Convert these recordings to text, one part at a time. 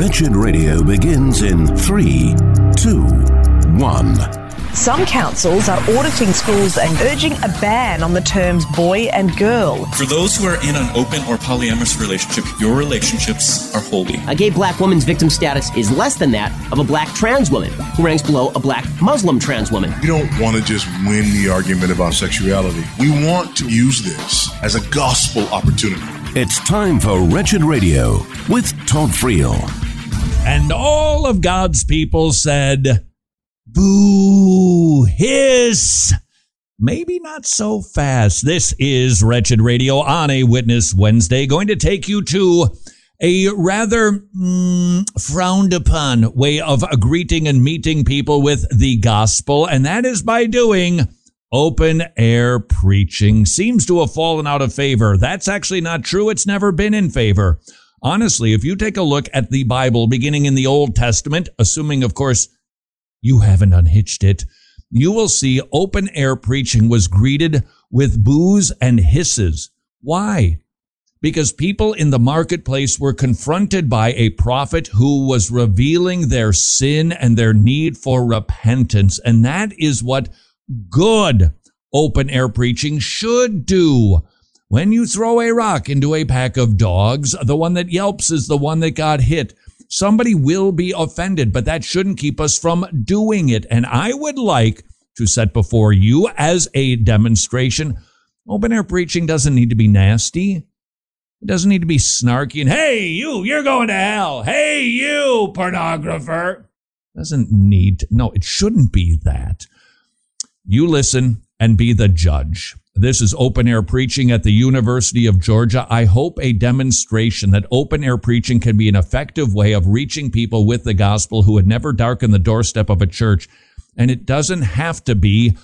Wretched Radio begins in three, two, one. Some councils are auditing schools and urging a ban on the terms boy and girl. For those who are in an open or polyamorous relationship, your relationships are holy. A gay black woman's victim status is less than that of a black trans woman, who ranks below a black Muslim trans woman. We don't want to just win the argument about sexuality. We want to use this as a gospel opportunity. It's time for Wretched Radio with Todd Friel. And all of God's people said, Boo, hiss. Maybe not so fast. This is Wretched Radio on a Witness Wednesday, going to take you to a rather mm, frowned upon way of greeting and meeting people with the gospel, and that is by doing open air preaching. Seems to have fallen out of favor. That's actually not true. It's never been in favor. Honestly, if you take a look at the Bible beginning in the Old Testament, assuming, of course, you haven't unhitched it, you will see open air preaching was greeted with boos and hisses. Why? Because people in the marketplace were confronted by a prophet who was revealing their sin and their need for repentance. And that is what good open air preaching should do. When you throw a rock into a pack of dogs, the one that yelps is the one that got hit. Somebody will be offended, but that shouldn't keep us from doing it. And I would like to set before you as a demonstration. Open air preaching doesn't need to be nasty. It doesn't need to be snarky and, hey, you, you're going to hell. Hey, you, pornographer. It Doesn't need, to, no, it shouldn't be that. You listen and be the judge. This is open air preaching at the University of Georgia. I hope a demonstration that open air preaching can be an effective way of reaching people with the gospel who had never darkened the doorstep of a church. And it doesn't have to be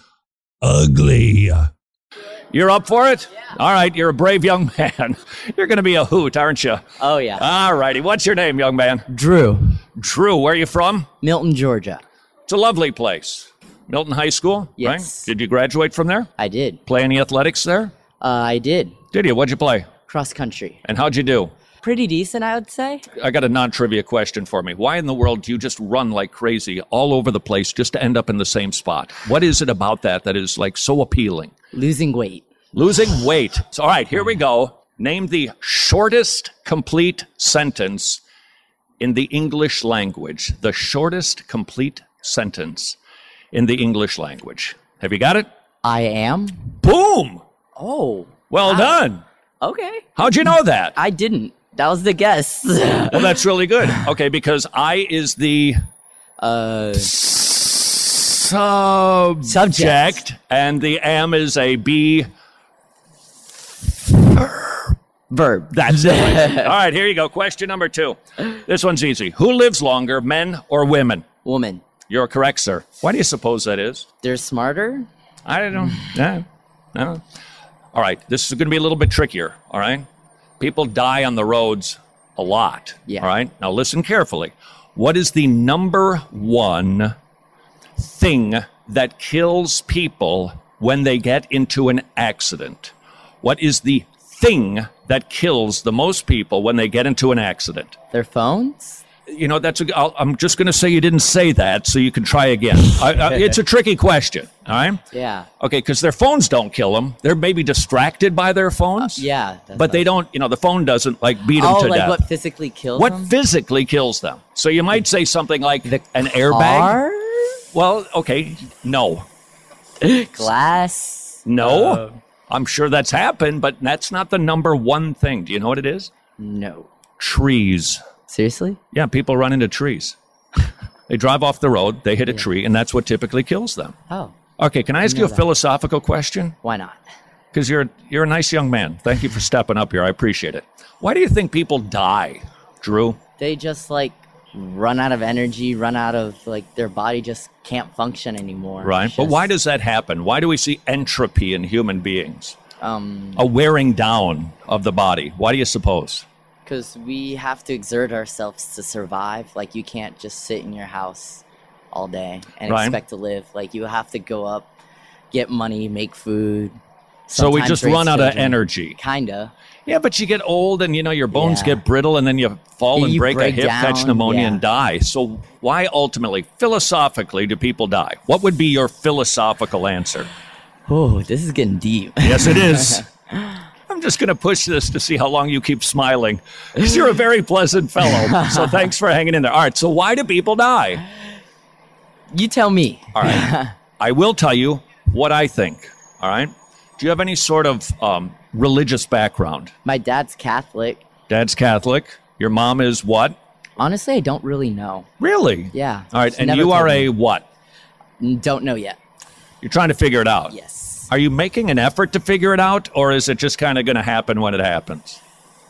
ugly. You're up for it? Yeah. All right, you're a brave young man. You're going to be a hoot, aren't you? Oh, yeah. All righty. What's your name, young man? Drew, Drew. Where are you from? Milton, Georgia. It's a lovely place. Milton High School, Yes. right? Did you graduate from there? I did. Play any athletics there? Uh, I did. Did you? What'd you play? Cross country. And how'd you do? Pretty decent, I would say. I got a non trivia question for me. Why in the world do you just run like crazy all over the place just to end up in the same spot? What is it about that that is like so appealing? Losing weight. Losing weight. So, all right, here we go. Name the shortest complete sentence in the English language. The shortest complete sentence in the English language. Have you got it? I am. Boom! Oh, Well done. okay. How'd you know that? I didn't. That was the guess. Well, that's really good. Okay, because I is the uh, subject, Subject. and the am is a B. verb. That's it. All right, here you go. Question number two. This one's easy. Who lives longer, men or women? Woman. You're correct, sir. Why do you suppose that is? They're smarter. I don't know. Yeah. I don't know. All right, this is going to be a little bit trickier. All right. People die on the roads a lot. Yeah. All right. Now listen carefully. What is the number one thing that kills people when they get into an accident? What is the thing that kills the most people when they get into an accident? Their phones. You know, that's a, I'll, I'm just going to say you didn't say that, so you can try again. I, I, it's a tricky question. All right. Yeah. Okay, because their phones don't kill them. They're maybe distracted by their phones. Yeah. that's But they don't, you know, the phone doesn't like beat them Oh, to like death. what physically kills What them? physically kills them? So you might say something like The an airbag. car? Well, okay, no, Glass. no. Uh, I'm sure that's happened, but that's not the number one thing. Do you know what it is? No. Trees. Seriously? Yeah, people run into trees. they drive off the road, they hit a tree, and that's what typically kills them. Oh, Okay, can I ask you a that. philosophical question? why not? because you're you're a nice young man. Thank you for stepping up here. I appreciate it. Why do you think people die, Drew? They just like run out of energy, run out of like their body just can't function anymore. Right. It's But why does that happen? Why do we see entropy in human beings? um A wearing down of the body. Why do you suppose? Because we have to exert ourselves to survive. Like you can't just sit in your house all day and Right. expect to live. Like you have to go up, get money, make food, So we just run out of energy. Kinda. Yeah, but you get old and you know your bones Yeah. get brittle and then you fall and You break, break a hip, catch pneumonia yeah. and die. So why ultimately, philosophically, do people die? What would be your philosophical answer? Oh, this is getting deep. Yes, it is. I'm just going to push this to see how long you keep smiling because you're a very pleasant fellow. So thanks for hanging in there. All right. So why do people die? you tell me. All right. I will tell you what I think. All right. Do you have any sort of um, religious background? My dad's Catholic. Dad's Catholic. Your mom is what? Honestly, I don't really know. Really? Yeah. All right. And you are told a what? Don't know yet. You're trying to figure it out. Yes. Are you making an effort to figure it out, or is it just kind of going to happen when it happens?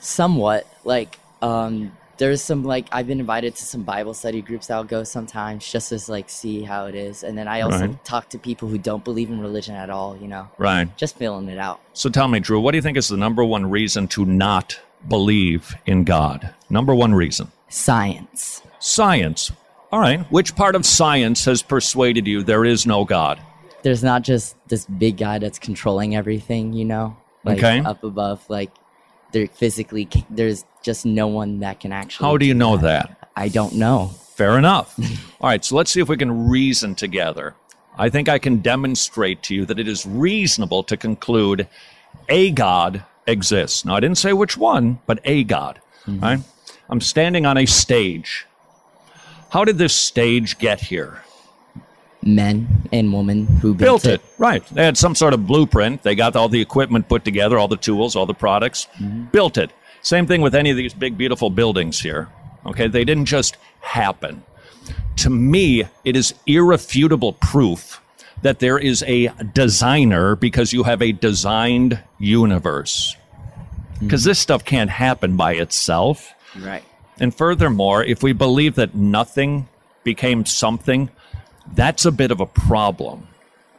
Somewhat. Like, um, there's some like I've been invited to some Bible study groups I'll go sometimes just to like see how it is. And then I also Right. talk to people who don't believe in religion at all, you know. Right. Just feeling it out. So tell me, Drew, what do you think is the number one reason to not believe in God? Number one reason. Science. Science. All right. Which part of science has persuaded you there is no God? There's not just this big guy that's controlling everything, you know? Like Okay. up above, like there physically there's just no one that can actually How do you know that? I don't know. Fair enough. All right. So let's see if we can reason together. I think I can demonstrate to you that it is reasonable to conclude a God exists. Now, I didn't say which one, but a God. Mm-hmm. Right? I'm standing on a stage. How did this stage get here? Men and women who built built, it. Right. They had some sort of blueprint. They got all the equipment put together, all the tools, all the products, mm-hmm. built it. Same thing with any of these big, beautiful buildings here. Okay. They didn't just happen. To me, it is irrefutable proof that there is a designer because you have a designed universe. Mm-hmm. Because this stuff can't happen by itself. Right. And furthermore, if we believe that nothing became something, that's a bit of a problem.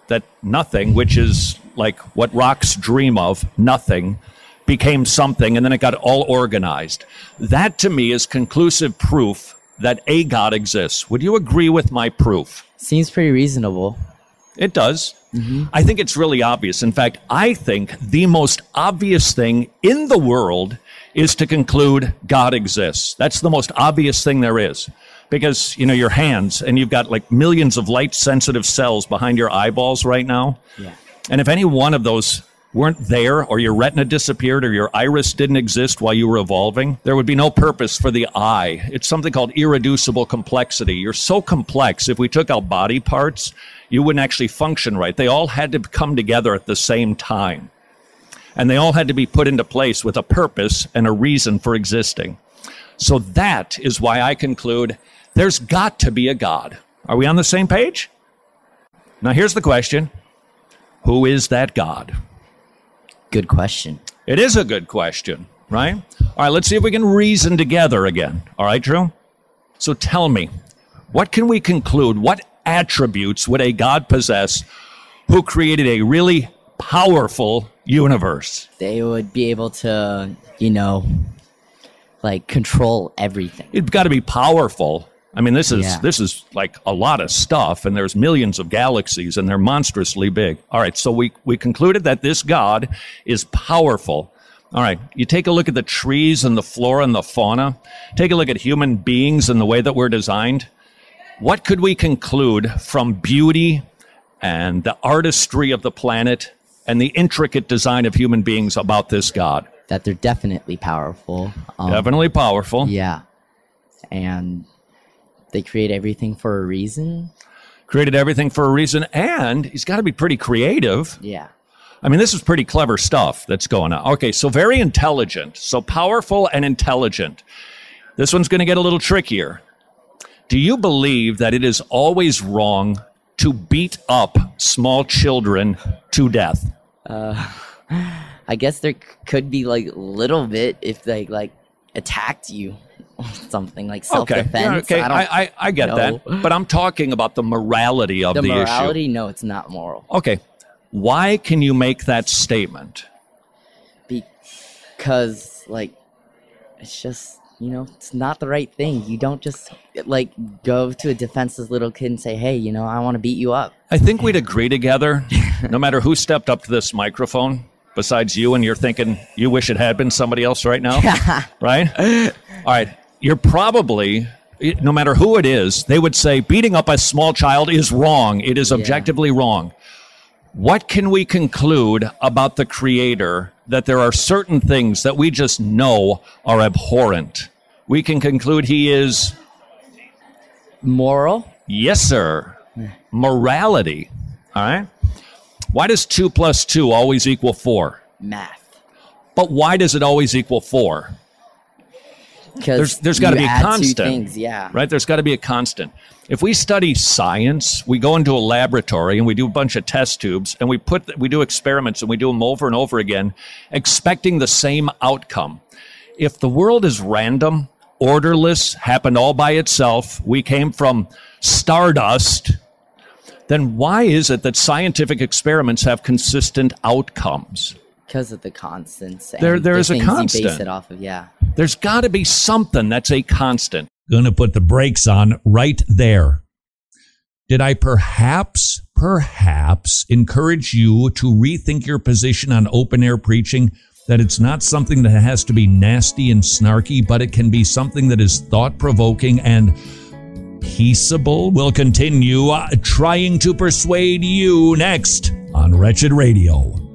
That nothing, which is like what rocks dream of, nothing, became something and then it got all organized. That to me is conclusive proof that a God exists. Would you agree with my proof? Seems pretty reasonable. It does. Mm-hmm. I think it's really obvious. In fact, I think the most obvious thing in the world is to conclude God exists. That's the most obvious thing there is. Because, you know, your hands and you've got like millions of light sensitive cells behind your eyeballs right now. Yeah. And if any one of those weren't there, or your retina disappeared, or your iris didn't exist while you were evolving, there would be no purpose for the eye. It's something called irreducible complexity. You're so complex, if we took out body parts, you wouldn't actually function right. They all had to come together at the same time. And they all had to be put into place with a purpose and a reason for existing. So that is why I conclude there's got to be a God. Are we on the same page? Now, here's the question Who is that God? Good question. It is a good question, right? All right, let's see if we can reason together again. All right, Drew? So tell me, what can we conclude? What attributes would a God possess who created a really powerful universe? They would be able to, you know, like control everything. It's got to be powerful. I mean, this is Yeah. this is like a lot of stuff, and there's millions of galaxies, and they're monstrously big. All right, so we we concluded that this God is powerful. All right, you take a look at the trees and the flora and the fauna. Take a look at human beings and the way that we're designed. What could we conclude from beauty and the artistry of the planet and the intricate design of human beings about this God? That they're definitely powerful. Um, Definitely powerful. Yeah. And they create everything for a reason. Created everything for a reason, and he's got to be pretty creative. Yeah. I mean, this is pretty clever stuff that's going on. Okay, so very intelligent. So powerful and intelligent. This one's going to get a little trickier. Do you believe that it is always wrong to beat up small children to death? Uh, I guess there could be like a little bit if they like attacked you something like self Okay, defense. yeah, okay, I, don't, I, I, I get know. that, but I'm talking about the morality of the the, morality, no, it's not moral. Okay, why can you make that statement? Because like it's just you know, it's not the right thing. You don't just like go to a defenseless little kid and say, "Hey, you know, I want to beat you up." I think we'd agree together, no matter who stepped up to this microphone, besides you, and you're thinking you wish it had been somebody else right now, right? All right, you're probably. No matter who it is, they would say beating up a small child is wrong. It is objectively wrong. What can we conclude about the Creator that there are certain things that we just know are abhorrent? We can conclude He is moral. Yes, sir. Morality. All right. Why does two plus two always equal four? Math. But why does it always equal four? Because There's, there's got to be a constant. things, yeah. Right? There's got to be a constant. If we study science, we go into a laboratory and we do a bunch of test tubes and we put we do experiments and we do them over and over again, expecting the same outcome. If the world is random, orderless, happened all by itself, we came from stardust, then why is it that scientific experiments have consistent outcomes? Because of the constants. And There- there the is a things You constant. base it off of, yeah. There's got to be something that's a constant. Going to put the brakes on right there. Did I perhaps, perhaps encourage you to rethink your position on open air preaching? That it's not something that has to be nasty and snarky, but it can be something that is thought provoking and peaceable? We'll continue uh, trying to persuade you next on Wretched Radio.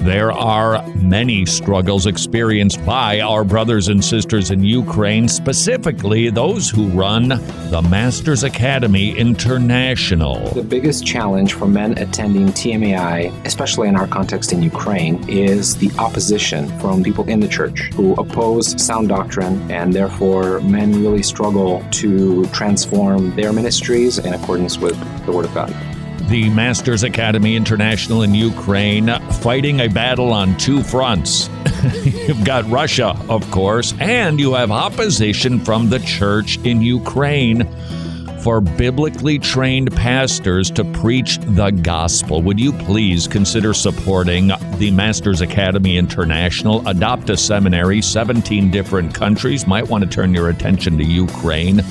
There are many struggles experienced by our brothers and sisters in Ukraine, specifically those who run the Masters Academy International. The biggest challenge for men attending TMAI, especially in our context in Ukraine, is the opposition from people in the church who oppose sound doctrine, and therefore men really struggle to transform their ministries in accordance with the Word of God. The Masters Academy International in Ukraine fighting a battle on two fronts. You've got Russia, of course, and you have opposition from the church in Ukraine for biblically trained pastors to preach the gospel. Would you please consider supporting the Masters Academy International? Adopt a seminary, 17 different countries. Might want to turn your attention to Ukraine.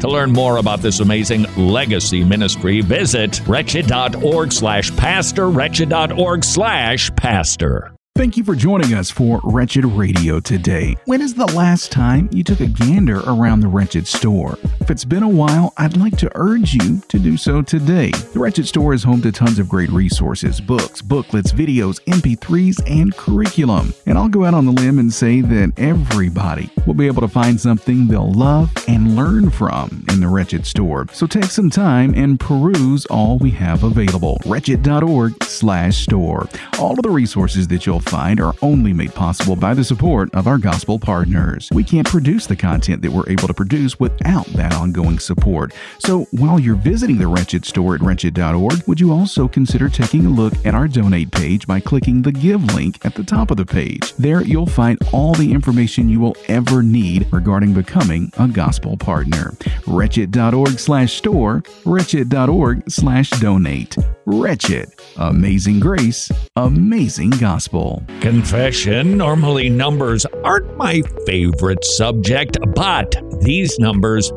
To learn more about this amazing legacy ministry, visit wretched.org slash pastor, wretched.org slash pastor. Thank you for joining us for Wretched Radio today. When is the last time you took a gander around the Wretched store? If it's been a while, I'd like to urge you to do so today. The Wretched store is home to tons of great resources books, booklets, videos, MP3s, and curriculum. And I'll go out on the limb and say that everybody will be able to find something they'll love and learn from in the Wretched store. So take some time and peruse all we have available. Wretched.org slash store. All of the resources that you'll find are only made possible by the support of our gospel partners. We can't produce the content that we're able to produce without that ongoing support. So while you're visiting the Wretched store at wretched.org, would you also consider taking a look at our donate page by clicking the give link at the top of the page? There you'll find all the information you will ever need regarding becoming a gospel partner. Wretched.org slash store, wretched.org slash donate. Wretched. Amazing grace, amazing gospel. Confession. Normally, numbers aren't my favorite subject, but these numbers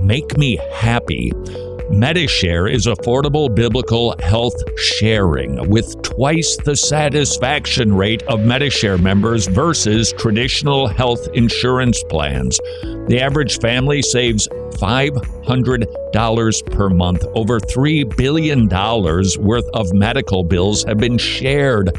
make me happy. Medishare is affordable biblical health sharing with twice the satisfaction rate of Medishare members versus traditional health insurance plans. The average family saves $500 per month. Over $3 billion worth of medical bills have been shared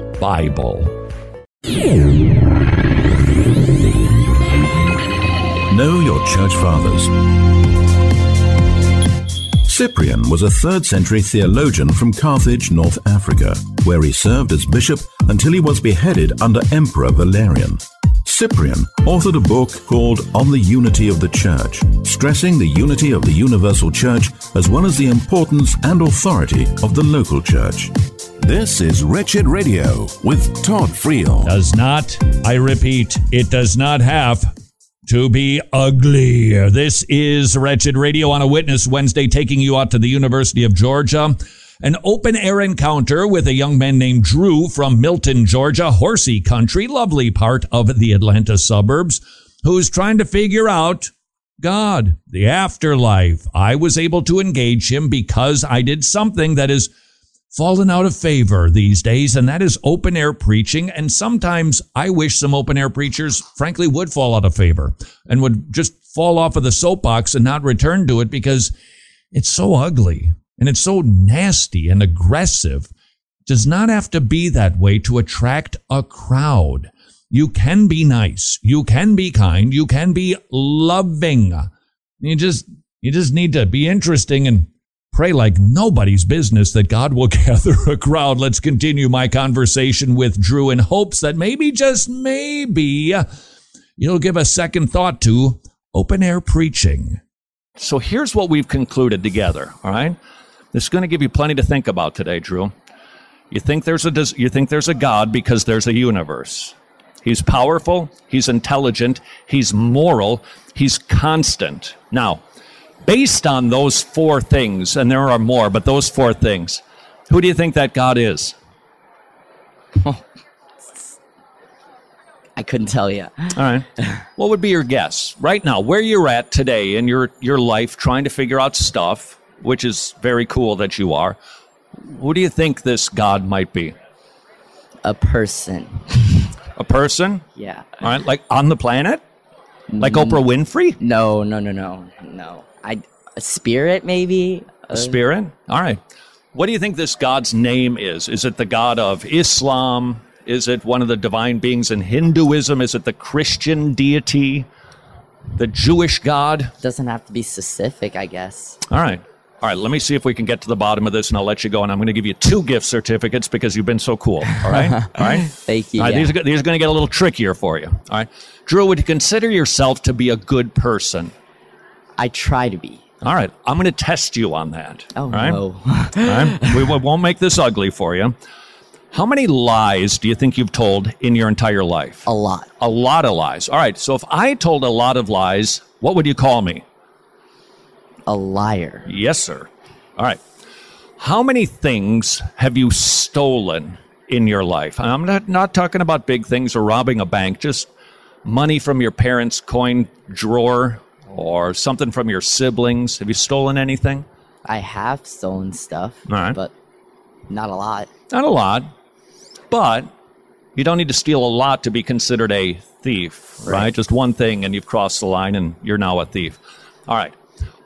Bible. Know your church fathers. Cyprian was a 3rd century theologian from Carthage, North Africa, where he served as bishop until he was beheaded under Emperor Valerian. Cyprian authored a book called On the Unity of the Church, stressing the unity of the universal church as well as the importance and authority of the local church. This is Wretched Radio with Todd Friel. Does not, I repeat, it does not have to be ugly. This is Wretched Radio on a Witness Wednesday, taking you out to the University of Georgia. An open air encounter with a young man named Drew from Milton, Georgia, horsey country, lovely part of the Atlanta suburbs, who's trying to figure out God, the afterlife. I was able to engage him because I did something that is fallen out of favor these days, and that is open air preaching. And sometimes I wish some open air preachers, frankly, would fall out of favor and would just fall off of the soapbox and not return to it because it's so ugly and it's so nasty and aggressive. It does not have to be that way to attract a crowd. You can be nice. You can be kind. You can be loving. You just, you just need to be interesting and pray like nobody's business that God will gather a crowd. Let's continue my conversation with Drew in hopes that maybe, just maybe, you'll give a second thought to open air preaching. So here's what we've concluded together, all right? This is going to give you plenty to think about today, Drew. You think there's a you think there's a God because there's a universe. He's powerful, he's intelligent, he's moral, he's constant. Now, based on those four things, and there are more, but those four things, who do you think that God is? I couldn't tell you. All right. What would be your guess right now, where you're at today in your, your life, trying to figure out stuff, which is very cool that you are? Who do you think this God might be? A person. A person? Yeah. All right. Like on the planet? Like mm. Oprah Winfrey? No, no, no, no, no. I a spirit maybe. A spirit? All right. What do you think this God's name is? Is it the God of Islam? Is it one of the divine beings in Hinduism? Is it the Christian deity? The Jewish God? Doesn't have to be specific, I guess. All right. All right, let me see if we can get to the bottom of this and I'll let you go. And I'm going to give you two gift certificates because you've been so cool. All right? All right? Thank you. All right, yeah. these, are, these are going to get a little trickier for you. All right. Drew, would you consider yourself to be a good person? I try to be. All right. I'm going to test you on that. Oh, all right? no. All right. We we won't make this ugly for you. How many lies do you think you've told in your entire life? A lot. A lot of lies. All right. So if I told a lot of lies, what would you call me? A liar. Yes, sir. All right. How many things have you stolen in your life? I'm not, not talking about big things or robbing a bank, just money from your parents' coin drawer or something from your siblings. Have you stolen anything? I have stolen stuff, right. but not a lot. Not a lot, but you don't need to steal a lot to be considered a thief, right? Right. Just one thing and you've crossed the line and you're now a thief. All right.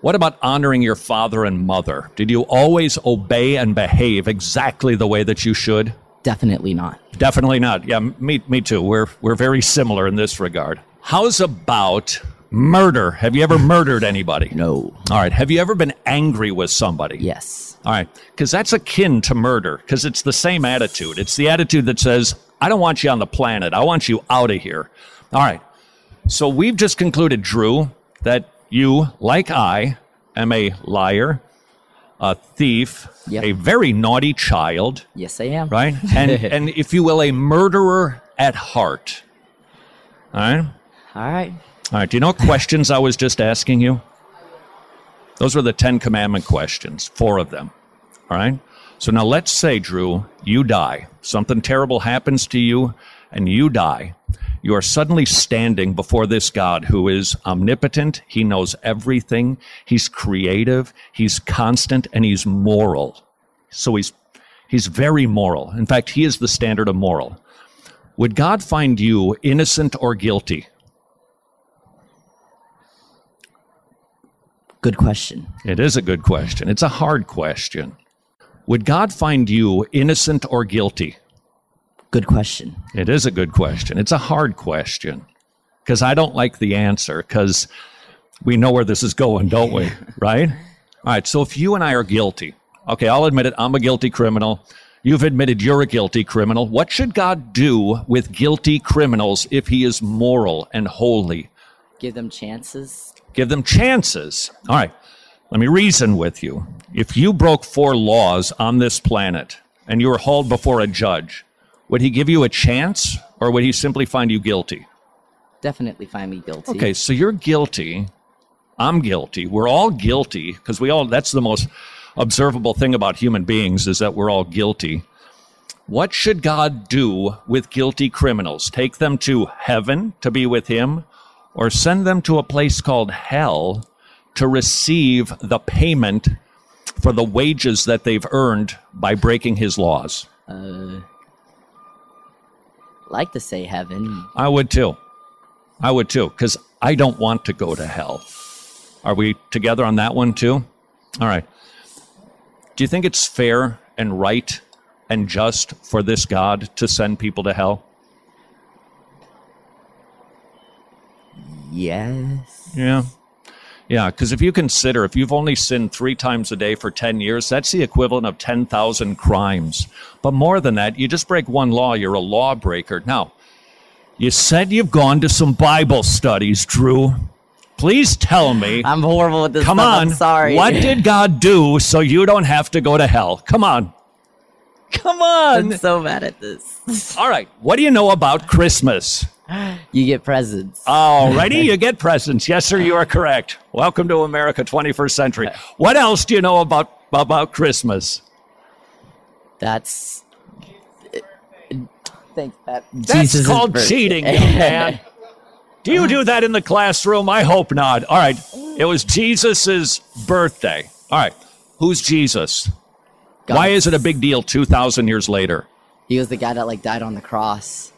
What about honoring your father and mother? Did you always obey and behave exactly the way that you should? Definitely not. Definitely not. Yeah, me, me too. We're, we're very similar in this regard. How's about murder? Have you ever murdered anybody? No. All right. Have you ever been angry with somebody? Yes. All right. Because that's akin to murder, because it's the same attitude. It's the attitude that says, I don't want you on the planet. I want you out of here. All right. So we've just concluded, Drew, that you, like I, am a liar, a thief, Yep. a very naughty child, Yes, I am. right? And, and if you will, a murderer at heart. All right. All right. All right. Do you know what questions I was just asking you? Those were the Ten Commandment questions, four of them. All right. So now let's say, Drew, you die. Something terrible happens to you and you die. You are suddenly standing before this God who is omnipotent. He knows everything. He's creative. He's constant and he's moral. So he's, he's very moral. In fact, he is the standard of moral. Would God find you innocent or guilty? Good question. It is a good question. It's a hard question. Would God find you innocent or guilty? Good question. It is a good question. It's a hard question because I don't like the answer because we know where this is going, don't we? right? All right. So if you and I are guilty, okay, I'll admit it. I'm a guilty criminal. You've admitted you're a guilty criminal. What should God do with guilty criminals if he is moral and holy? Give them chances. Give them chances. All right, let me reason with you. If you broke four laws on this planet and you were hauled before a judge, would he give you a chance or would he simply find you guilty? Definitely find me guilty. Okay, so you're guilty. I'm guilty. We're all guilty because we all, that's the most observable thing about human beings is that we're all guilty. What should God do with guilty criminals? Take them to heaven to be with Him or send them to a place called hell to receive the payment for the wages that they've earned by breaking His laws? Uh, like to say heaven. I would too. I would too, because I don't want to go to hell. Are we together on that one too? All right. Do you think it's fair and right and just for this God to send people to hell? Yes. Yeah. Yeah, because if you consider if you've only sinned three times a day for 10 years, that's the equivalent of 10,000 crimes. But more than that, you just break one law, you're a lawbreaker. Now, you said you've gone to some Bible studies, Drew. Please tell me. I'm horrible with this. Come stuff. on. I'm sorry. What did God do so you don't have to go to hell? Come on. Come on. I'm so bad at this. All right. What do you know about Christmas? You get presents. Alrighty, you get presents. Yes, sir, you are correct. Welcome to America, 21st century. What else do you know about about Christmas? That's. Thanks, Pat. That's Jesus' called birthday. cheating, young man. Do you do that in the classroom? I hope not. All right. It was Jesus's birthday. All right. Who's Jesus? Why is it a big deal 2,000 years later? He was the guy that like died on the cross.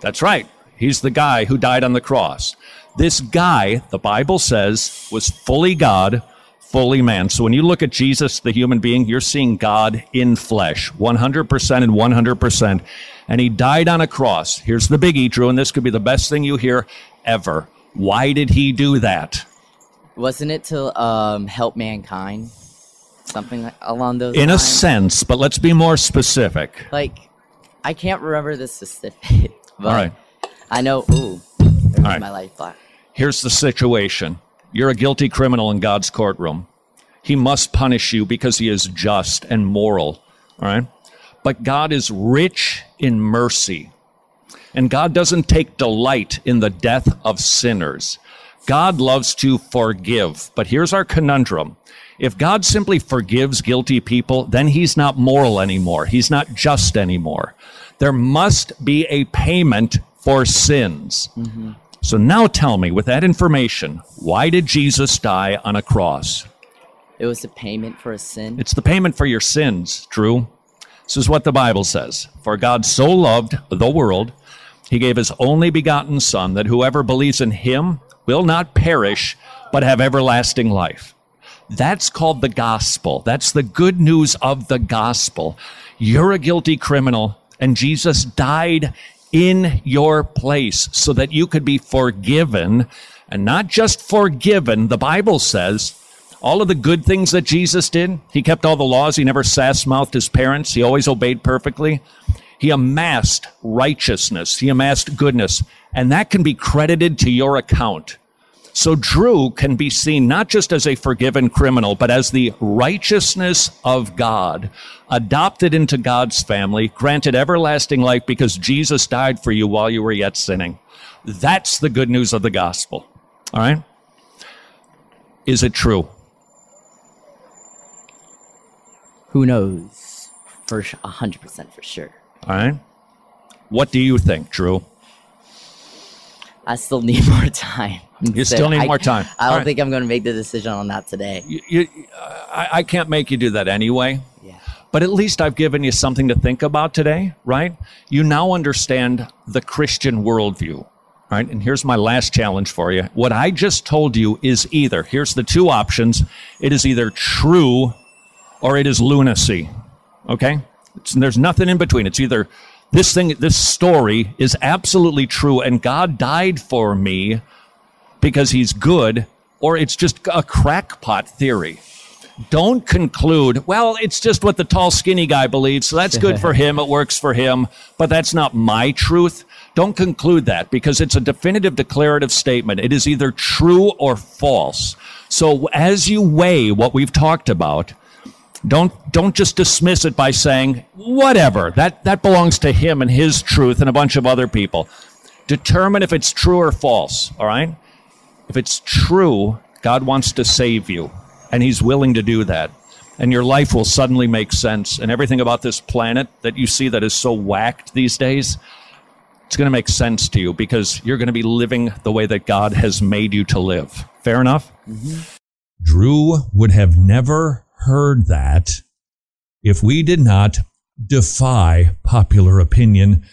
That's right. He's the guy who died on the cross. This guy, the Bible says, was fully God, fully man. So when you look at Jesus, the human being, you're seeing God in flesh, 100% and 100%. And he died on a cross. Here's the biggie, Drew, and this could be the best thing you hear ever. Why did he do that? Wasn't it to um, help mankind? Something like, along those In a sense, but let's be more specific. Like, I can't remember the specific, but All right. I know. Ooh, there's All right. my life block. Here's the situation you're a guilty criminal in God's courtroom. He must punish you because he is just and moral. All right? But God is rich in mercy. And God doesn't take delight in the death of sinners. God loves to forgive. But here's our conundrum. If God simply forgives guilty people, then he's not moral anymore. He's not just anymore. There must be a payment for sins. So now tell me, with that information, why did Jesus die on a cross? It was a payment for a sin. It's the payment for your sins, Drew. This is what the Bible says. For God so loved the world, he gave his only begotten Son, that whoever believes in him will not perish, but have everlasting life. That's called the gospel. That's the good news of the gospel. You're a guilty criminal, and Jesus died in your place so that you could be forgiven, and not just forgiven. The Bible says all of the good things that Jesus did, he kept all the laws. He never sass mouthed his parents. He always obeyed perfectly. He amassed righteousness. He amassed goodness. And that can be credited to your account. So Drew can be seen not just as a forgiven criminal, but as the righteousness of God, adopted into God's family, granted everlasting life because Jesus died for you while you were yet sinning. That's the good news of the gospel. All right? Is it true? Who knows? For sh- 100% for sure. All right? What do you think, Drew? I still need more time. You still need I- more time. I don't right. think I'm going to make the decision on that today. You, you, I, I can't make you do that anyway. Yeah. But at least I've given you something to think about today, right? You now understand the Christian worldview, right? And here's my last challenge for you. What I just told you is either, here's the two options it is either true or it is lunacy, okay? It's, there's nothing in between. It's either this thing, this story is absolutely true and God died for me because he's good, or it's just a crackpot theory. don't conclude, well, it's just what the tall, skinny guy believes, so that's good for him, it works for him, but that's not my truth. Don't conclude that because it's a definitive declarative statement. It is either true or false. So as you weigh what we've talked about, don't don't just dismiss it by saying whatever. That that belongs to him and his truth and a bunch of other people. Determine if it's true or false, all right? If it's true, God wants to save you and he's willing to do that. And your life will suddenly make sense and everything about this planet that you see that is so whacked these days it's going to make sense to you because you're going to be living the way that God has made you to live. Fair enough? Mm-hmm. Drew would have never heard that if we did not defy popular opinion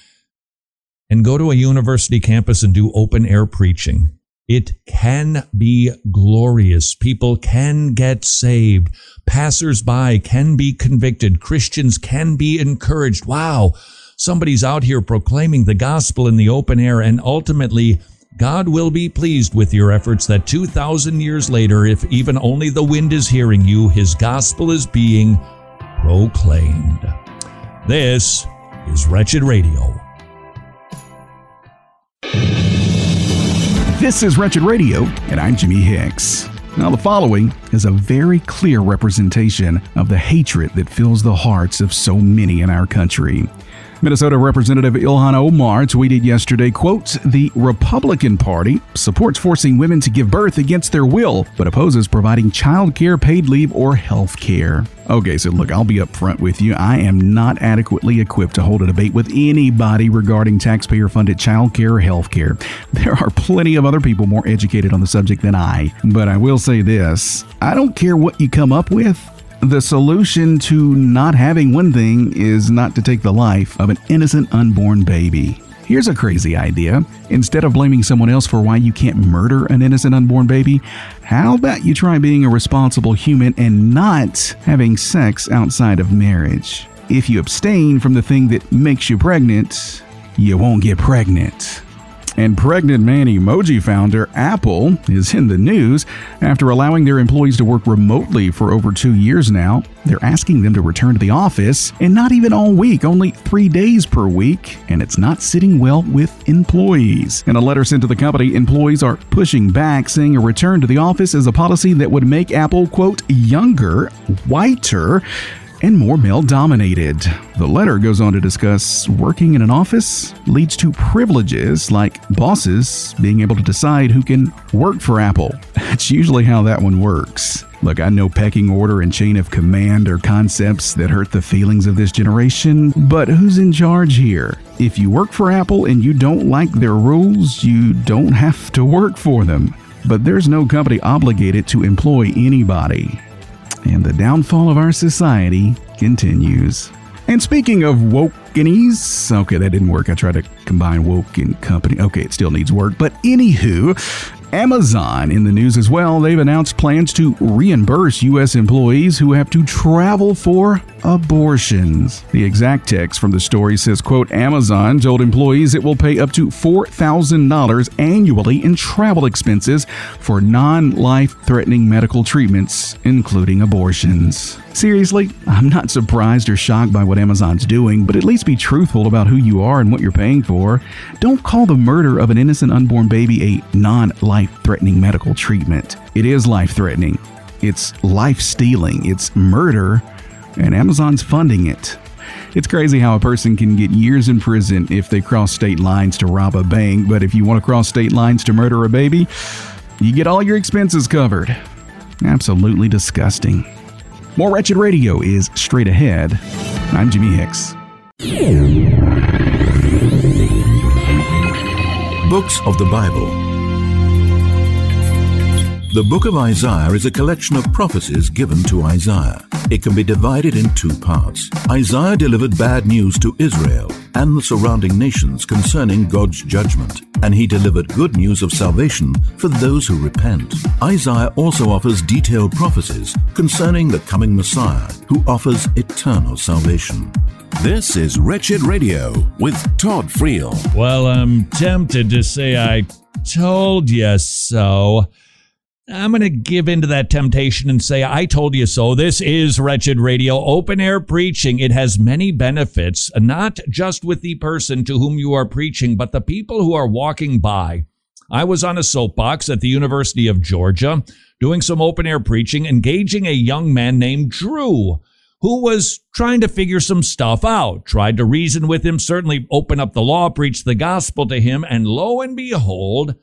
and go to a university campus and do open air preaching. It can be glorious. People can get saved. Passersby can be convicted. Christians can be encouraged. Wow somebody's out here proclaiming the gospel in the open air, and ultimately, God will be pleased with your efforts that 2,000 years later, if even only the wind is hearing you, his gospel is being proclaimed. This is Wretched Radio. This is Wretched Radio, and I'm Jimmy Hicks. Now, the following is a very clear representation of the hatred that fills the hearts of so many in our country. Minnesota Representative Ilhan Omar tweeted yesterday, quote, The Republican Party supports forcing women to give birth against their will, but opposes providing child care, paid leave, or health care. Okay, so look, I'll be upfront with you. I am not adequately equipped to hold a debate with anybody regarding taxpayer funded child care or health care. There are plenty of other people more educated on the subject than I. But I will say this I don't care what you come up with. The solution to not having one thing is not to take the life of an innocent unborn baby. Here's a crazy idea. Instead of blaming someone else for why you can't murder an innocent unborn baby, how about you try being a responsible human and not having sex outside of marriage? If you abstain from the thing that makes you pregnant, you won't get pregnant. And pregnant man emoji founder Apple is in the news after allowing their employees to work remotely for over two years now. They're asking them to return to the office, and not even all week, only three days per week, and it's not sitting well with employees. In a letter sent to the company, employees are pushing back, saying a return to the office is a policy that would make Apple, quote, younger, whiter, and more male dominated. The letter goes on to discuss working in an office leads to privileges like bosses being able to decide who can work for Apple. That's usually how that one works. Look, I know pecking order and chain of command are concepts that hurt the feelings of this generation, but who's in charge here? If you work for Apple and you don't like their rules, you don't have to work for them. But there's no company obligated to employ anybody and the downfall of our society continues. And speaking of woke wokenies, okay, that didn't work. I tried to combine woke and company. Okay, it still needs work. But anywho, Amazon in the news as well. They've announced plans to reimburse U.S. employees who have to travel for abortions. The exact text from the story says, quote, Amazon told employees it will pay up to $4,000 annually in travel expenses for non-life threatening medical treatments, including abortions. Seriously, I'm not surprised or shocked by what Amazon's doing, but at least be truthful about who you are and what you're paying for. Don't call the murder of an innocent unborn baby a non life threatening medical treatment. It is life threatening, it's life stealing, it's murder, and Amazon's funding it. It's crazy how a person can get years in prison if they cross state lines to rob a bank, but if you want to cross state lines to murder a baby, you get all your expenses covered. Absolutely disgusting. More Wretched Radio is straight ahead. I'm Jimmy Hicks. Books of the Bible. The book of Isaiah is a collection of prophecies given to Isaiah. It can be divided in two parts. Isaiah delivered bad news to Israel and the surrounding nations concerning God's judgment, and he delivered good news of salvation for those who repent. Isaiah also offers detailed prophecies concerning the coming Messiah who offers eternal salvation. This is Wretched Radio with Todd Friel. Well, I'm tempted to say I told you so. I'm going to give into that temptation and say, I told you so. This is Wretched Radio, open air preaching. It has many benefits, not just with the person to whom you are preaching, but the people who are walking by. I was on a soapbox at the University of Georgia doing some open air preaching, engaging a young man named Drew who was trying to figure some stuff out, tried to reason with him, certainly open up the law, preach the gospel to him, and lo and behold,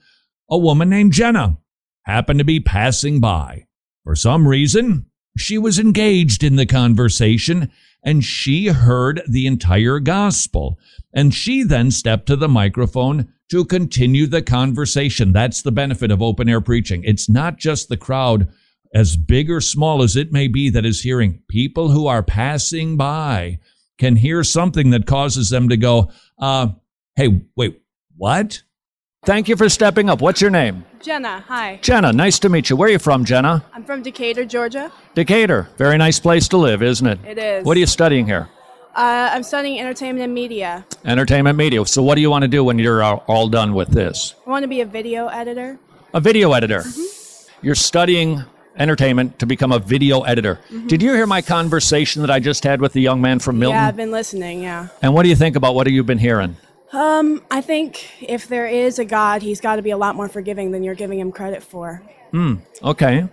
a woman named Jenna happened to be passing by. For some reason, she was engaged in the conversation and she heard the entire gospel. And she then stepped to the microphone to continue the conversation. That's the benefit of open air preaching. It's not just the crowd, as big or small as it may be, that is hearing. People who are passing by can hear something that causes them to go, uh, hey, wait, what? Thank you for stepping up. What's your name? Jenna, hi. Jenna, nice to meet you. Where are you from, Jenna? I'm from Decatur, Georgia. Decatur. Very nice place to live, isn't it? It is. What are you studying here? Uh, I'm studying entertainment and media. Entertainment media. So, what do you want to do when you're all done with this? I want to be a video editor. A video editor. Mm-hmm. You're studying entertainment to become a video editor. Mm-hmm. Did you hear my conversation that I just had with the young man from Milton? Yeah, I've been listening, yeah. And what do you think about what have you been hearing? Um, I think if there is a God, he's got to be a lot more forgiving than you're giving him credit for. Hmm. Okay.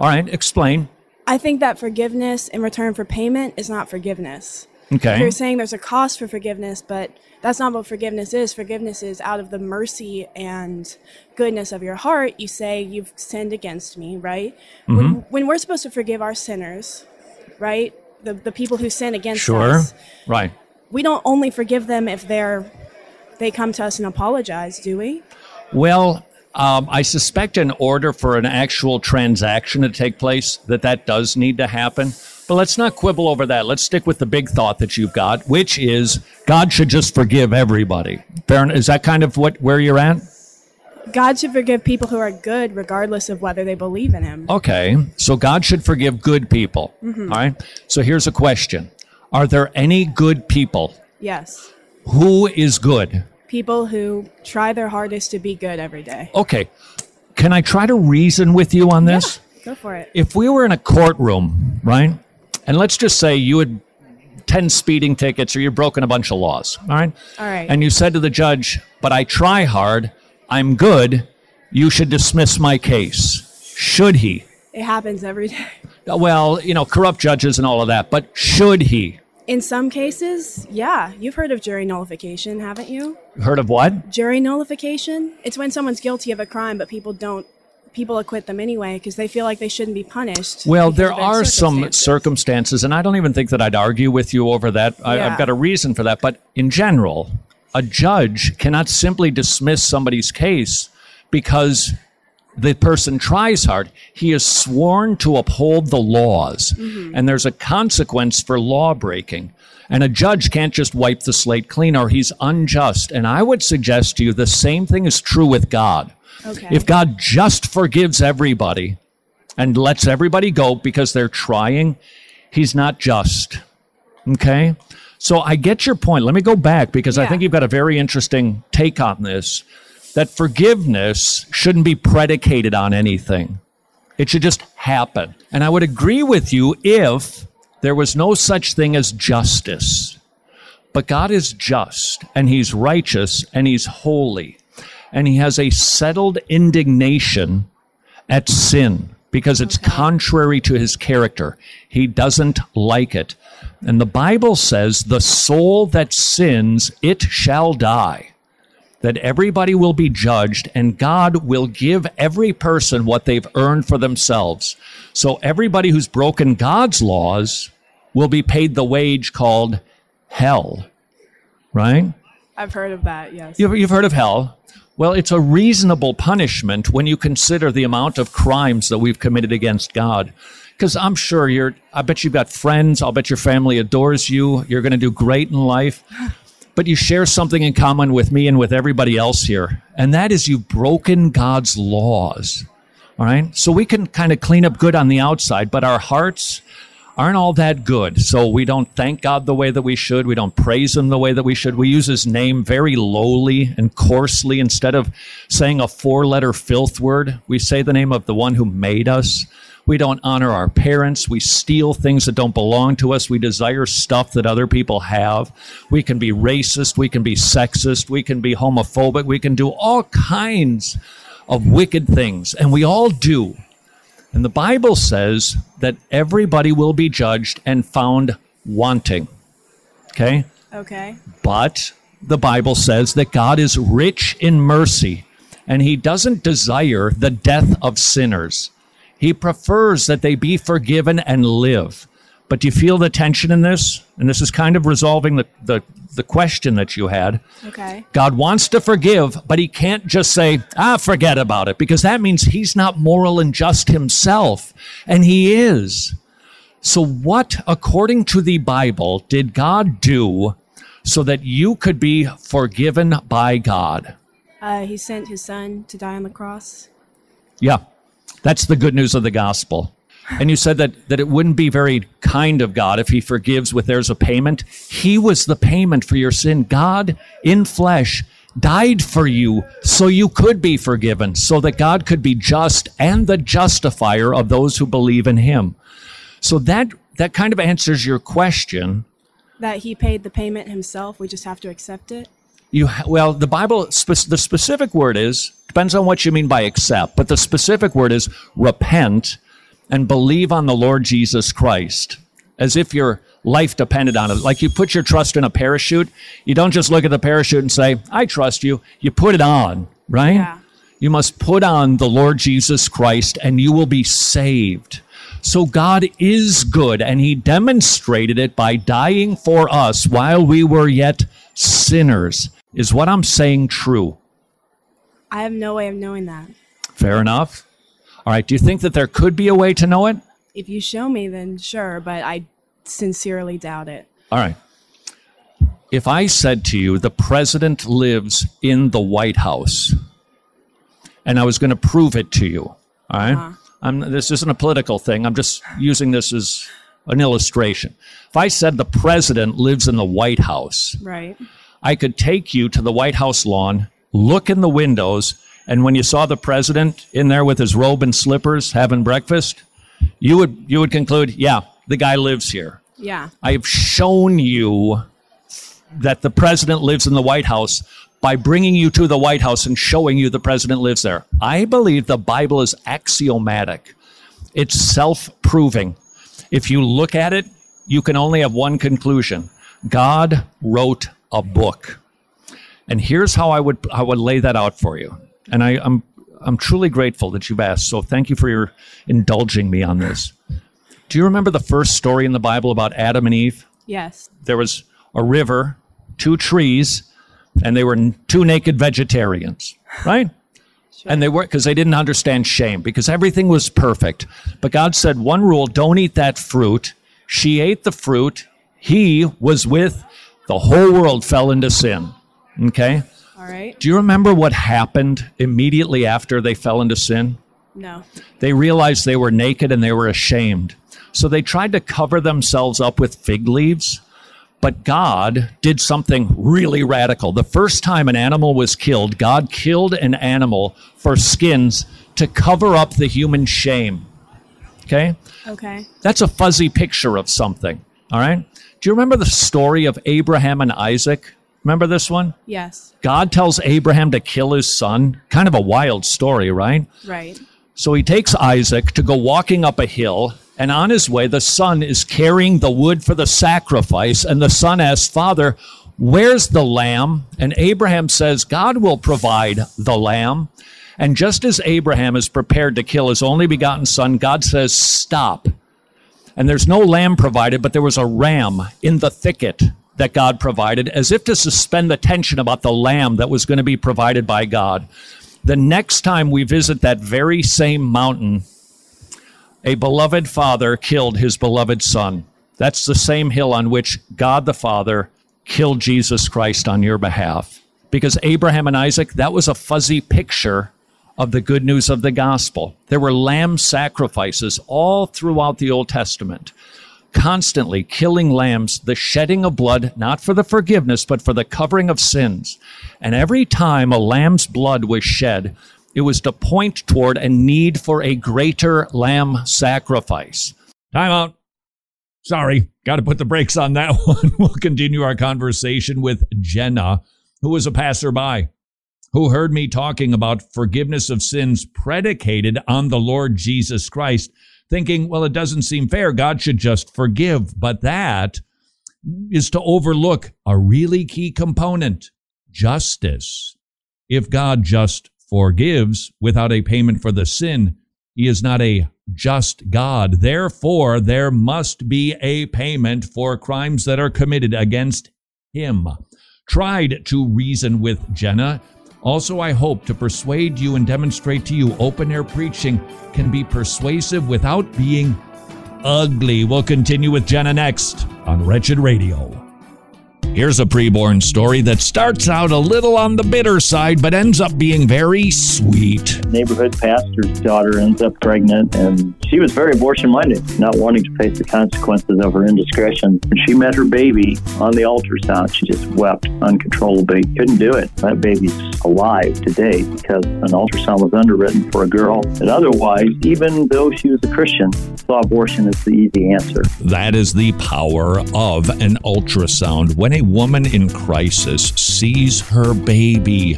All right. Explain. I think that forgiveness in return for payment is not forgiveness. Okay. You're saying there's a cost for forgiveness, but that's not what forgiveness is. Forgiveness is out of the mercy and goodness of your heart. You say, You've sinned against me, right? Mm-hmm. When, when we're supposed to forgive our sinners, right? The, the people who sin against sure. us. Sure. Right. We don't only forgive them if they're they come to us and apologize, do we? Well, um, I suspect in order for an actual transaction to take place, that that does need to happen. But let's not quibble over that. Let's stick with the big thought that you've got, which is God should just forgive everybody. Fair, is that kind of what where you're at? God should forgive people who are good, regardless of whether they believe in Him. Okay, so God should forgive good people. Mhm. All right. So here's a question: Are there any good people? Yes. Who is good? People who try their hardest to be good every day. Okay. Can I try to reason with you on this? Yeah, Go for it. If we were in a courtroom, right? And let's just say you had 10 speeding tickets or you've broken a bunch of laws, all right? All right. And you said to the judge, but I try hard, I'm good, you should dismiss my case. Should he? It happens every day. Well, you know, corrupt judges and all of that, but should he? In some cases, yeah. You've heard of jury nullification, haven't you? Heard of what? Jury nullification? It's when someone's guilty of a crime, but people don't, people acquit them anyway because they feel like they shouldn't be punished. Well, there are some circumstances. circumstances, and I don't even think that I'd argue with you over that. I, Yeah. I've got a reason for that. But in general, a judge cannot simply dismiss somebody's case because the person tries hard. He is sworn to uphold the laws, mm-hmm. and there's a consequence for law breaking. And a judge can't just wipe the slate clean or he's unjust. And I would suggest to you the same thing is true with God. Okay. If God just forgives everybody and lets everybody go because they're trying, he's not just. Okay? So I get your point. Let me go back because I think you've got a very interesting take on this that forgiveness shouldn't be predicated on anything. It should just happen. And I would agree with you if there was no such thing as justice. But God is just and He's righteous and He's holy. And He has a settled indignation at sin because it's contrary to His character. He doesn't like it. And the Bible says, the soul that sins, it shall die. That everybody will be judged and God will give every person what they've earned for themselves. So everybody who's broken God's laws will be paid the wage called hell. Right? I've heard of that, yes. You've, you've heard of hell. Well, it's a reasonable punishment when you consider the amount of crimes that we've committed against God. Because I'm sure you're, I bet you've got friends. I'll bet your family adores you. You're going to do great in life. But you share something in common with me and with everybody else here. And that is you've broken God's laws. All right. So we can kind of clean up good on the outside, but our hearts aren't all that good. So we don't thank God the way that we should. We don't praise Him the way that we should. We use His name very lowly and coarsely. Instead of saying a four letter filth word, we say the name of the one who made us. We don't honor our parents. We steal things that don't belong to us. We desire stuff that other people have. We can be racist. We can be sexist. We can be homophobic. We can do all kinds of wicked things. And we all do. And the Bible says that everybody will be judged and found wanting. Okay? Okay. But the Bible says that God is rich in mercy and he doesn't desire the death of sinners. He prefers that they be forgiven and live. But do you feel the tension in this? And this is kind of resolving the, the, the question that you had. Okay. God wants to forgive, but he can't just say, ah, forget about it, because that means he's not moral and just himself. And he is. So, what, according to the Bible, did God do so that you could be forgiven by God? Uh, he sent his son to die on the cross. Yeah, that's the good news of the gospel. And you said that, that it wouldn't be very kind of God if he forgives with there's a payment. He was the payment for your sin. God in flesh died for you so you could be forgiven, so that God could be just and the justifier of those who believe in him. So that that kind of answers your question. That he paid the payment himself. We just have to accept it. You well, the Bible spe- the specific word is depends on what you mean by accept, but the specific word is repent and believe on the Lord Jesus Christ as if your life depended on it. Like you put your trust in a parachute, you don't just look at the parachute and say, "I trust you." You put it on, right? Yeah. You must put on the Lord Jesus Christ and you will be saved. So God is good and he demonstrated it by dying for us while we were yet sinners. Is what I'm saying true? I have no way of knowing that. Fair enough. All right. Do you think that there could be a way to know it? If you show me, then sure, but I sincerely doubt it. All right. If I said to you, the president lives in the White House, and I was going to prove it to you, all right? Uh-huh. I'm, this isn't a political thing. I'm just using this as an illustration. If I said the president lives in the White House, Right. I could take you to the White House lawn, look in the windows, and when you saw the president in there with his robe and slippers having breakfast, you would you would conclude, yeah, the guy lives here. Yeah. I have shown you that the president lives in the White House by bringing you to the White House and showing you the president lives there. I believe the Bible is axiomatic. It's self-proving. If you look at it, you can only have one conclusion. God wrote a book. And here's how I would I would lay that out for you. And I, I'm I'm truly grateful that you've asked. So thank you for your indulging me on this. Do you remember the first story in the Bible about Adam and Eve? Yes. There was a river, two trees, and they were two naked vegetarians, right? And they were because they didn't understand shame because everything was perfect. But God said one rule, don't eat that fruit. She ate the fruit. He was with the whole world fell into sin. Okay? All right. Do you remember what happened immediately after they fell into sin? No. They realized they were naked and they were ashamed. So they tried to cover themselves up with fig leaves. But God did something really radical. The first time an animal was killed, God killed an animal for skins to cover up the human shame. Okay? Okay. That's a fuzzy picture of something. All right? Do you remember the story of Abraham and Isaac? Remember this one? Yes. God tells Abraham to kill his son. Kind of a wild story, right? Right. So he takes Isaac to go walking up a hill, and on his way, the son is carrying the wood for the sacrifice. And the son asks, Father, where's the lamb? And Abraham says, God will provide the lamb. And just as Abraham is prepared to kill his only begotten son, God says, Stop. And there's no lamb provided, but there was a ram in the thicket that God provided, as if to suspend the tension about the lamb that was going to be provided by God. The next time we visit that very same mountain, a beloved father killed his beloved son. That's the same hill on which God the Father killed Jesus Christ on your behalf. Because Abraham and Isaac, that was a fuzzy picture of the good news of the gospel. There were lamb sacrifices all throughout the Old Testament. constantly killing lambs, the shedding of blood, not for the forgiveness, but for the covering of sins. And every time a lamb's blood was shed, it was to point toward a need for a greater lamb sacrifice. Time out. Sorry, got to put the brakes on that one. we'll continue our conversation with Jenna, who was a passerby who heard me talking about forgiveness of sins predicated on the Lord Jesus Christ, thinking, well, it doesn't seem fair. God should just forgive. But that is to overlook a really key component justice. If God just forgives without a payment for the sin, he is not a just God. Therefore, there must be a payment for crimes that are committed against him. Tried to reason with Jenna also, I hope to persuade you and demonstrate to you open air preaching can be persuasive without being ugly. We'll continue with Jenna next on Wretched Radio. Here's a preborn story that starts out a little on the bitter side, but ends up being very sweet. Neighborhood pastor's daughter ends up pregnant, and she was very abortion minded, not wanting to face the consequences of her indiscretion. When she met her baby on the ultrasound, she just wept uncontrollably. Couldn't do it. That baby's alive today because an ultrasound was underwritten for a girl. And otherwise, even though she was a Christian, saw abortion as the easy answer. That is the power of an ultrasound. When a woman in crisis sees her baby,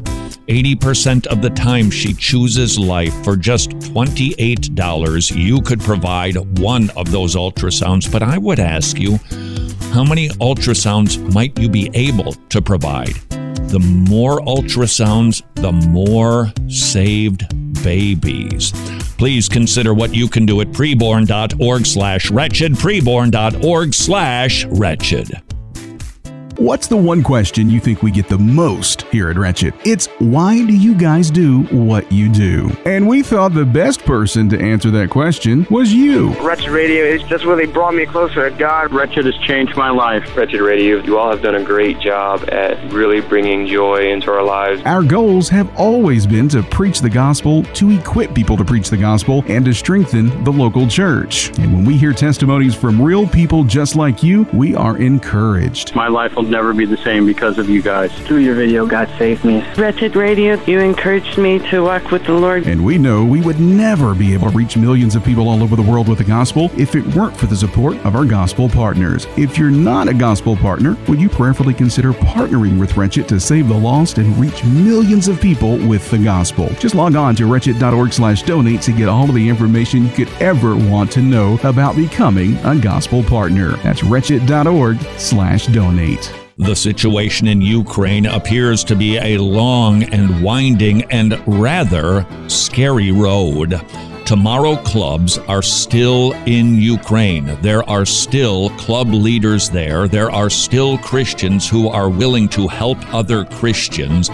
80% of the time she chooses life for just $28. You could provide one of those ultrasounds, but I would ask you, how many ultrasounds might you be able to provide? The more ultrasounds, the more saved babies. Please consider what you can do at preborn.org slash wretched, preborn.org slash wretched. What's the one question you think we get the most here at Wretched? It's why do you guys do what you do? And we thought the best person to answer that question was you. Wretched Radio is just really brought me closer to God. Wretched has changed my life. Wretched Radio, you all have done a great job at really bringing joy into our lives. Our goals have always been to preach the gospel, to equip people to preach the gospel, and to strengthen the local church. And when we hear testimonies from real people just like you, we are encouraged. My life will never be the same because of you guys. Through your video, God saved me. Wretched Radio, you encouraged me to walk with the Lord. And we know we would never be able to reach millions of people all over the world with the gospel if it weren't for the support of our gospel partners. If you're not a gospel partner, would you prayerfully consider partnering with Wretched to save the lost and reach millions of people with the gospel? Just log on to wretched.org slash donate to get all of the information you could ever want to know about becoming a gospel partner. That's wretched.org slash donate. The situation in Ukraine appears to be a long and winding and rather scary road. Tomorrow clubs are still in Ukraine. There are still club leaders there. There are still Christians who are willing to help other Christians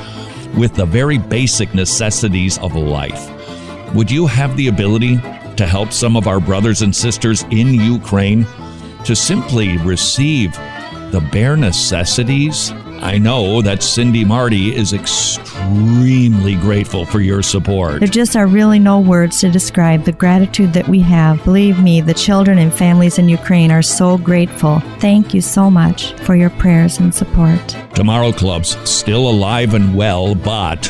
with the very basic necessities of life. Would you have the ability to help some of our brothers and sisters in Ukraine to simply receive the bare necessities. I know that Cindy Marty is extremely grateful for your support. There just are really no words to describe the gratitude that we have. Believe me, the children and families in Ukraine are so grateful. Thank you so much for your prayers and support. Tomorrow Club's still alive and well, but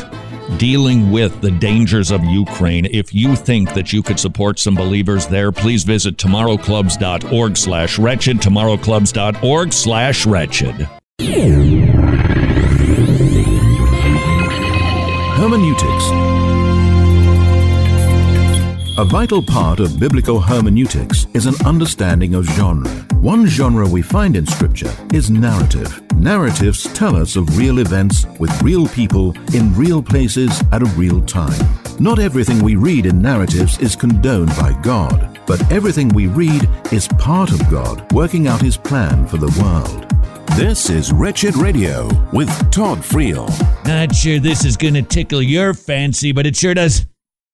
dealing with the dangers of Ukraine. If you think that you could support some believers there, please visit tomorrowclubs.org slash wretched, tomorrowclubs.org slash wretched. Hermeneutics. A vital part of biblical hermeneutics is an understanding of genre. One genre we find in Scripture is narrative. Narratives tell us of real events with real people in real places at a real time. Not everything we read in narratives is condoned by God, but everything we read is part of God working out His plan for the world. This is Wretched Radio with Todd Friel. Not sure this is going to tickle your fancy, but it sure does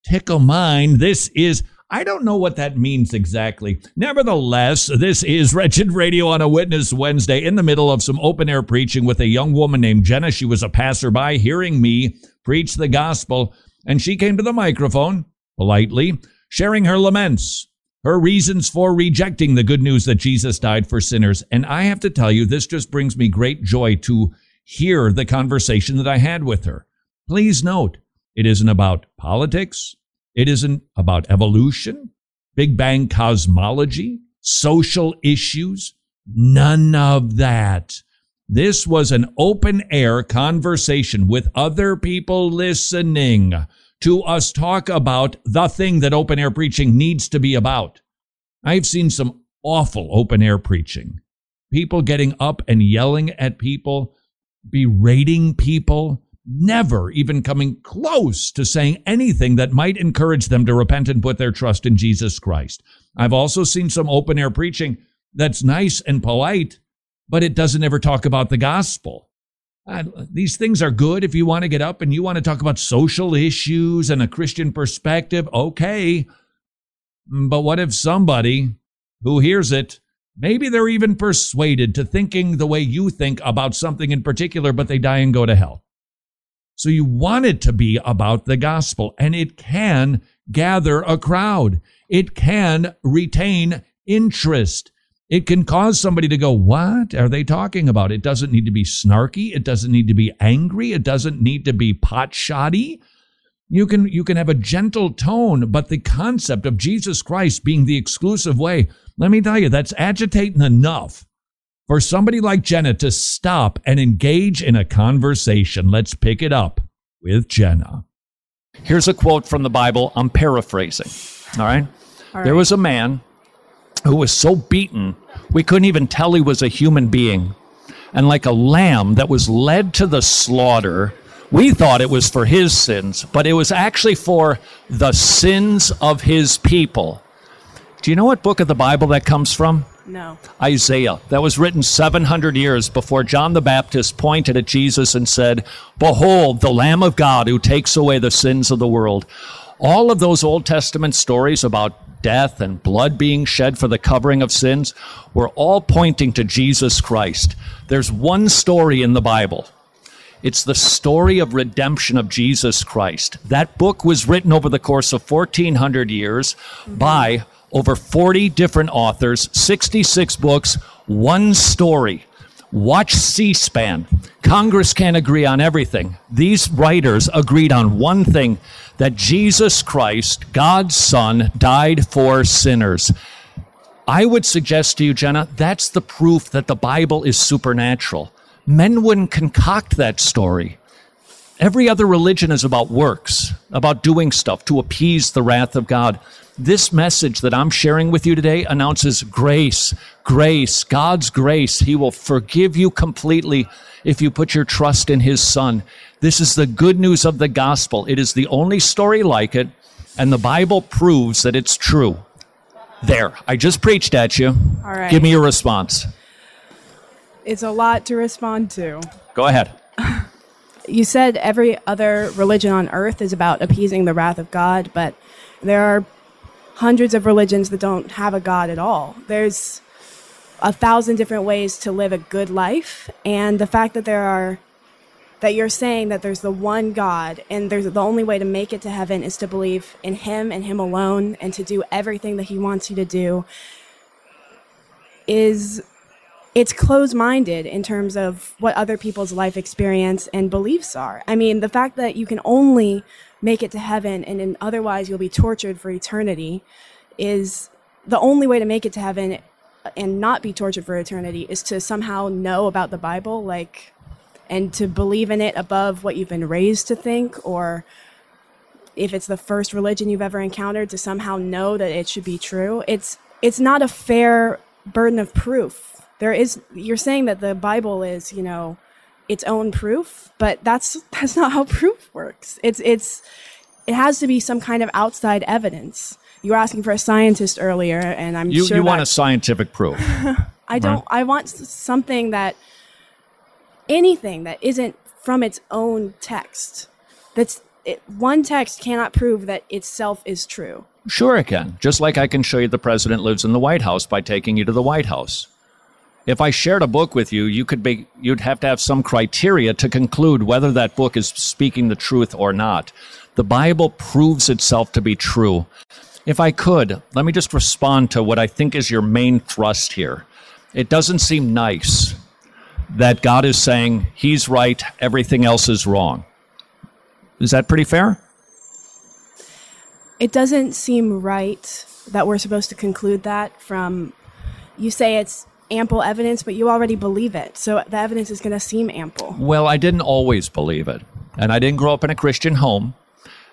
tickle mine. This is, I don't know what that means exactly. Nevertheless, this is Wretched Radio on a Witness Wednesday in the middle of some open air preaching with a young woman named Jenna. She was a passerby hearing me preach the gospel, and she came to the microphone politely, sharing her laments her reasons for rejecting the good news that Jesus died for sinners. And I have to tell you, this just brings me great joy to hear the conversation that I had with her. Please note, it isn't about politics. It isn't about evolution, Big Bang cosmology, social issues. None of that. This was an open air conversation with other people listening to us talk about the thing that open air preaching needs to be about. I've seen some awful open air preaching. People getting up and yelling at people, berating people, never even coming close to saying anything that might encourage them to repent and put their trust in Jesus Christ. I've also seen some open air preaching that's nice and polite, but it doesn't ever talk about the gospel. Uh, these things are good if you want to get up and you want to talk about social issues and a Christian perspective. Okay. But what if somebody who hears it, maybe they're even persuaded to thinking the way you think about something in particular, but they die and go to hell? So you want it to be about the gospel, and it can gather a crowd. It can retain interest. It can cause somebody to go, What are they talking about? It doesn't need to be snarky. It doesn't need to be angry. It doesn't need to be pot shoddy. You can, you can have a gentle tone, but the concept of Jesus Christ being the exclusive way, let me tell you, that's agitating enough for somebody like Jenna to stop and engage in a conversation. Let's pick it up with Jenna. Here's a quote from the Bible. I'm paraphrasing. All right. All right. There was a man who was so beaten, we couldn't even tell he was a human being. And like a lamb that was led to the slaughter, we thought it was for his sins, but it was actually for the sins of his people. Do you know what book of the Bible that comes from? No. Isaiah. That was written 700 years before John the Baptist pointed at Jesus and said, Behold, the Lamb of God who takes away the sins of the world. All of those Old Testament stories about death and blood being shed for the covering of sins were all pointing to Jesus Christ. There's one story in the Bible. It's the story of redemption of Jesus Christ. That book was written over the course of 1400 years by over 40 different authors, 66 books, one story. Watch C SPAN. Congress can't agree on everything. These writers agreed on one thing that Jesus Christ, God's Son, died for sinners. I would suggest to you, Jenna, that's the proof that the Bible is supernatural. Men wouldn't concoct that story. Every other religion is about works, about doing stuff to appease the wrath of God. This message that I'm sharing with you today announces grace, grace, God's grace. He will forgive you completely if you put your trust in His Son. This is the good news of the gospel. It is the only story like it, and the Bible proves that it's true. There, I just preached at you. All right. Give me your response. It's a lot to respond to. Go ahead. You said every other religion on earth is about appeasing the wrath of God, but there are hundreds of religions that don't have a God at all. There's a thousand different ways to live a good life, and the fact that there are that you're saying that there's the one God and there's the only way to make it to heaven is to believe in him and him alone and to do everything that he wants you to do is it's closed-minded in terms of what other people's life experience and beliefs are. I mean, the fact that you can only make it to heaven and then otherwise you'll be tortured for eternity is the only way to make it to heaven and not be tortured for eternity is to somehow know about the Bible, like, and to believe in it above what you've been raised to think, or if it's the first religion you've ever encountered, to somehow know that it should be true. It's it's not a fair burden of proof. There is you're saying that the Bible is, you know, its own proof, but that's that's not how proof works. It's it's it has to be some kind of outside evidence you were asking for a scientist earlier, and I'm you, sure you want a scientific proof. I don't. Right. I want something that anything that isn't from its own text. That's it, one text cannot prove that itself is true. Sure, it can. Just like I can show you the president lives in the White House by taking you to the White House. If I shared a book with you, you could be you'd have to have some criteria to conclude whether that book is speaking the truth or not. The Bible proves itself to be true. if I could, let me just respond to what I think is your main thrust here. It doesn't seem nice that God is saying he's right, everything else is wrong. Is that pretty fair? It doesn't seem right that we're supposed to conclude that from you say it's ample evidence, but you already believe it. So the evidence is going to seem ample. Well, I didn't always believe it. And I didn't grow up in a Christian home.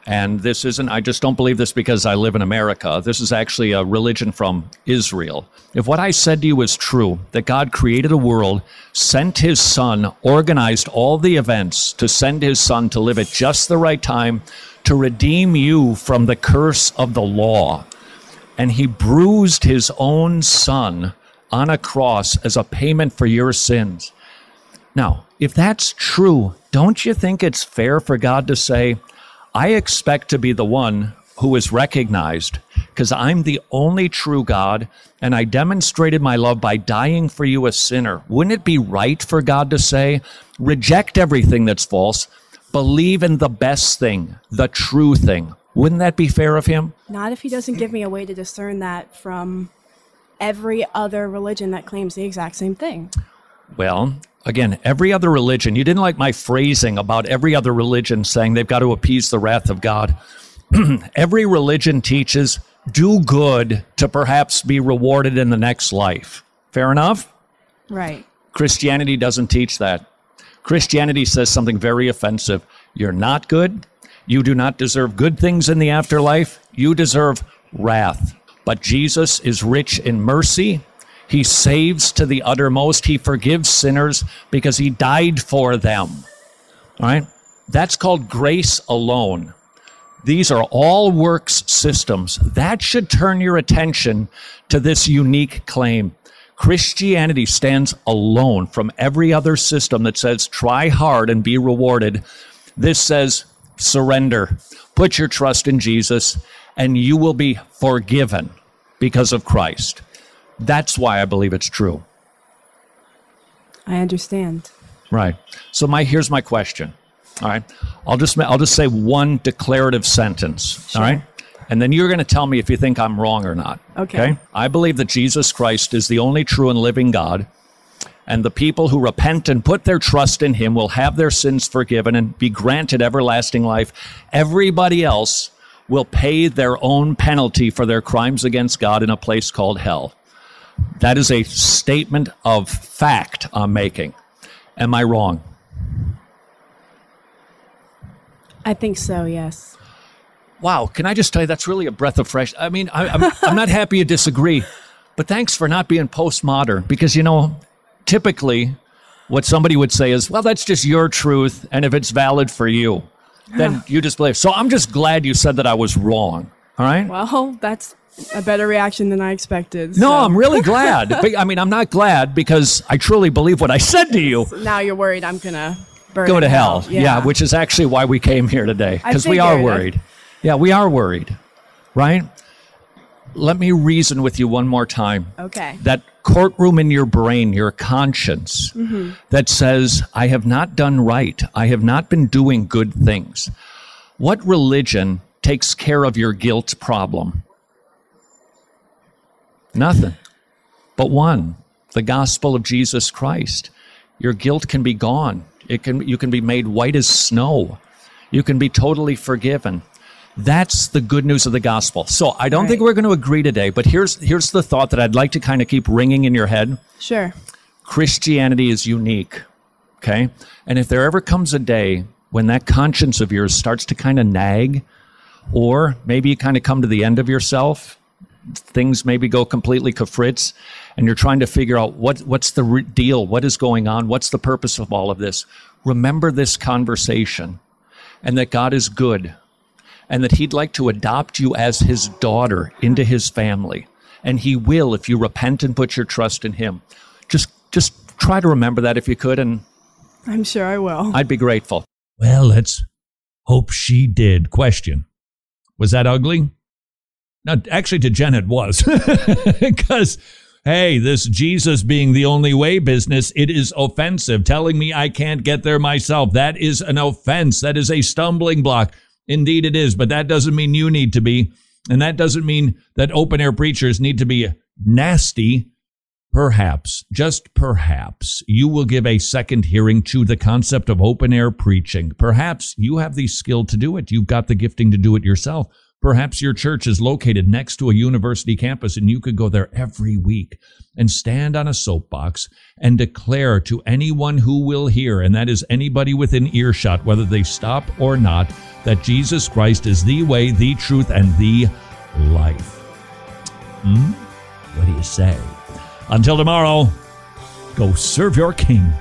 And this isn't, I just don't believe this because I live in America. This is actually a religion from Israel. If what I said to you is true, that God created a world, sent his son, organized all the events to send his son to live at just the right time to redeem you from the curse of the law, and he bruised his own son on a cross as a payment for your sins. Now, if that's true, don't you think it's fair for God to say, I expect to be the one who is recognized because I'm the only true God and I demonstrated my love by dying for you, a sinner. Wouldn't it be right for God to say, reject everything that's false, believe in the best thing, the true thing? Wouldn't that be fair of Him? Not if He doesn't give me a way to discern that from every other religion that claims the exact same thing. Well, again, every other religion, you didn't like my phrasing about every other religion saying they've got to appease the wrath of God. every religion teaches do good to perhaps be rewarded in the next life. Fair enough? Right. Christianity doesn't teach that. Christianity says something very offensive. You're not good. You do not deserve good things in the afterlife. You deserve wrath. But Jesus is rich in mercy he saves to the uttermost. He forgives sinners because he died for them. All right? That's called grace alone. These are all works systems. That should turn your attention to this unique claim. Christianity stands alone from every other system that says try hard and be rewarded. This says surrender, put your trust in Jesus, and you will be forgiven because of Christ. That's why I believe it's true. I understand. Right. So my here's my question. All right. I'll just I'll just say one declarative sentence. Sure. All right. And then you're going to tell me if you think I'm wrong or not. Okay. okay. I believe that Jesus Christ is the only true and living God. And the people who repent and put their trust in him will have their sins forgiven and be granted everlasting life. Everybody else will pay their own penalty for their crimes against God in a place called hell. That is a statement of fact I'm making. Am I wrong? I think so, yes. Wow, can I just tell you that's really a breath of fresh I mean, I, I'm, I'm not happy you disagree, but thanks for not being postmodern because, you know, typically what somebody would say is, well, that's just your truth, and if it's valid for you, then you just believe. So I'm just glad you said that I was wrong. All right? Well, that's a better reaction than I expected. No, so. I'm really glad. I mean, I'm not glad because I truly believe what I said to you. Now you're worried I'm gonna go to hell. hell. Yeah. yeah. which is actually why we came here today because we are worried. Yeah, we are worried, right? Let me reason with you one more time. Okay. That courtroom in your brain, your conscience, mm-hmm. that says, I have not done right. I have not been doing good things. What religion takes care of your guilt problem? Nothing but one the gospel of Jesus Christ. Your guilt can be gone. It can, you can be made white as snow. You can be totally forgiven. That's the good news of the gospel. So I don't right. think we're going to agree today, but here's here's the thought that I'd like to kind of keep ringing in your head. Sure. Christianity is unique. Okay? And if there ever comes a day when that conscience of yours starts to kind of nag, or maybe you kind of come to the end of yourself things maybe go completely kafritz and you're trying to figure out what, what's the re- deal, what is going on, what's the purpose of all of this, remember this conversation and that God is good and that He'd like to adopt you as His daughter into His family. And He will if you repent and put your trust in Him. Just, just try to remember that if you could, and I'm sure I will. I'd be grateful. Well, let's hope she did. Question Was that ugly? Now, actually, to Jen, it was because, hey, this Jesus being the only way business, it is offensive. Telling me I can't get there myself, that is an offense. That is a stumbling block. Indeed, it is, but that doesn't mean you need to be. And that doesn't mean that open air preachers need to be nasty. Perhaps, just perhaps, you will give a second hearing to the concept of open air preaching. Perhaps you have the skill to do it. You've got the gifting to do it yourself. Perhaps your church is located next to a university campus and you could go there every week and stand on a soapbox and declare to anyone who will hear, and that is anybody within earshot, whether they stop or not, that Jesus Christ is the way, the truth, and the life. Hmm? What do you say? Until tomorrow, go serve your king.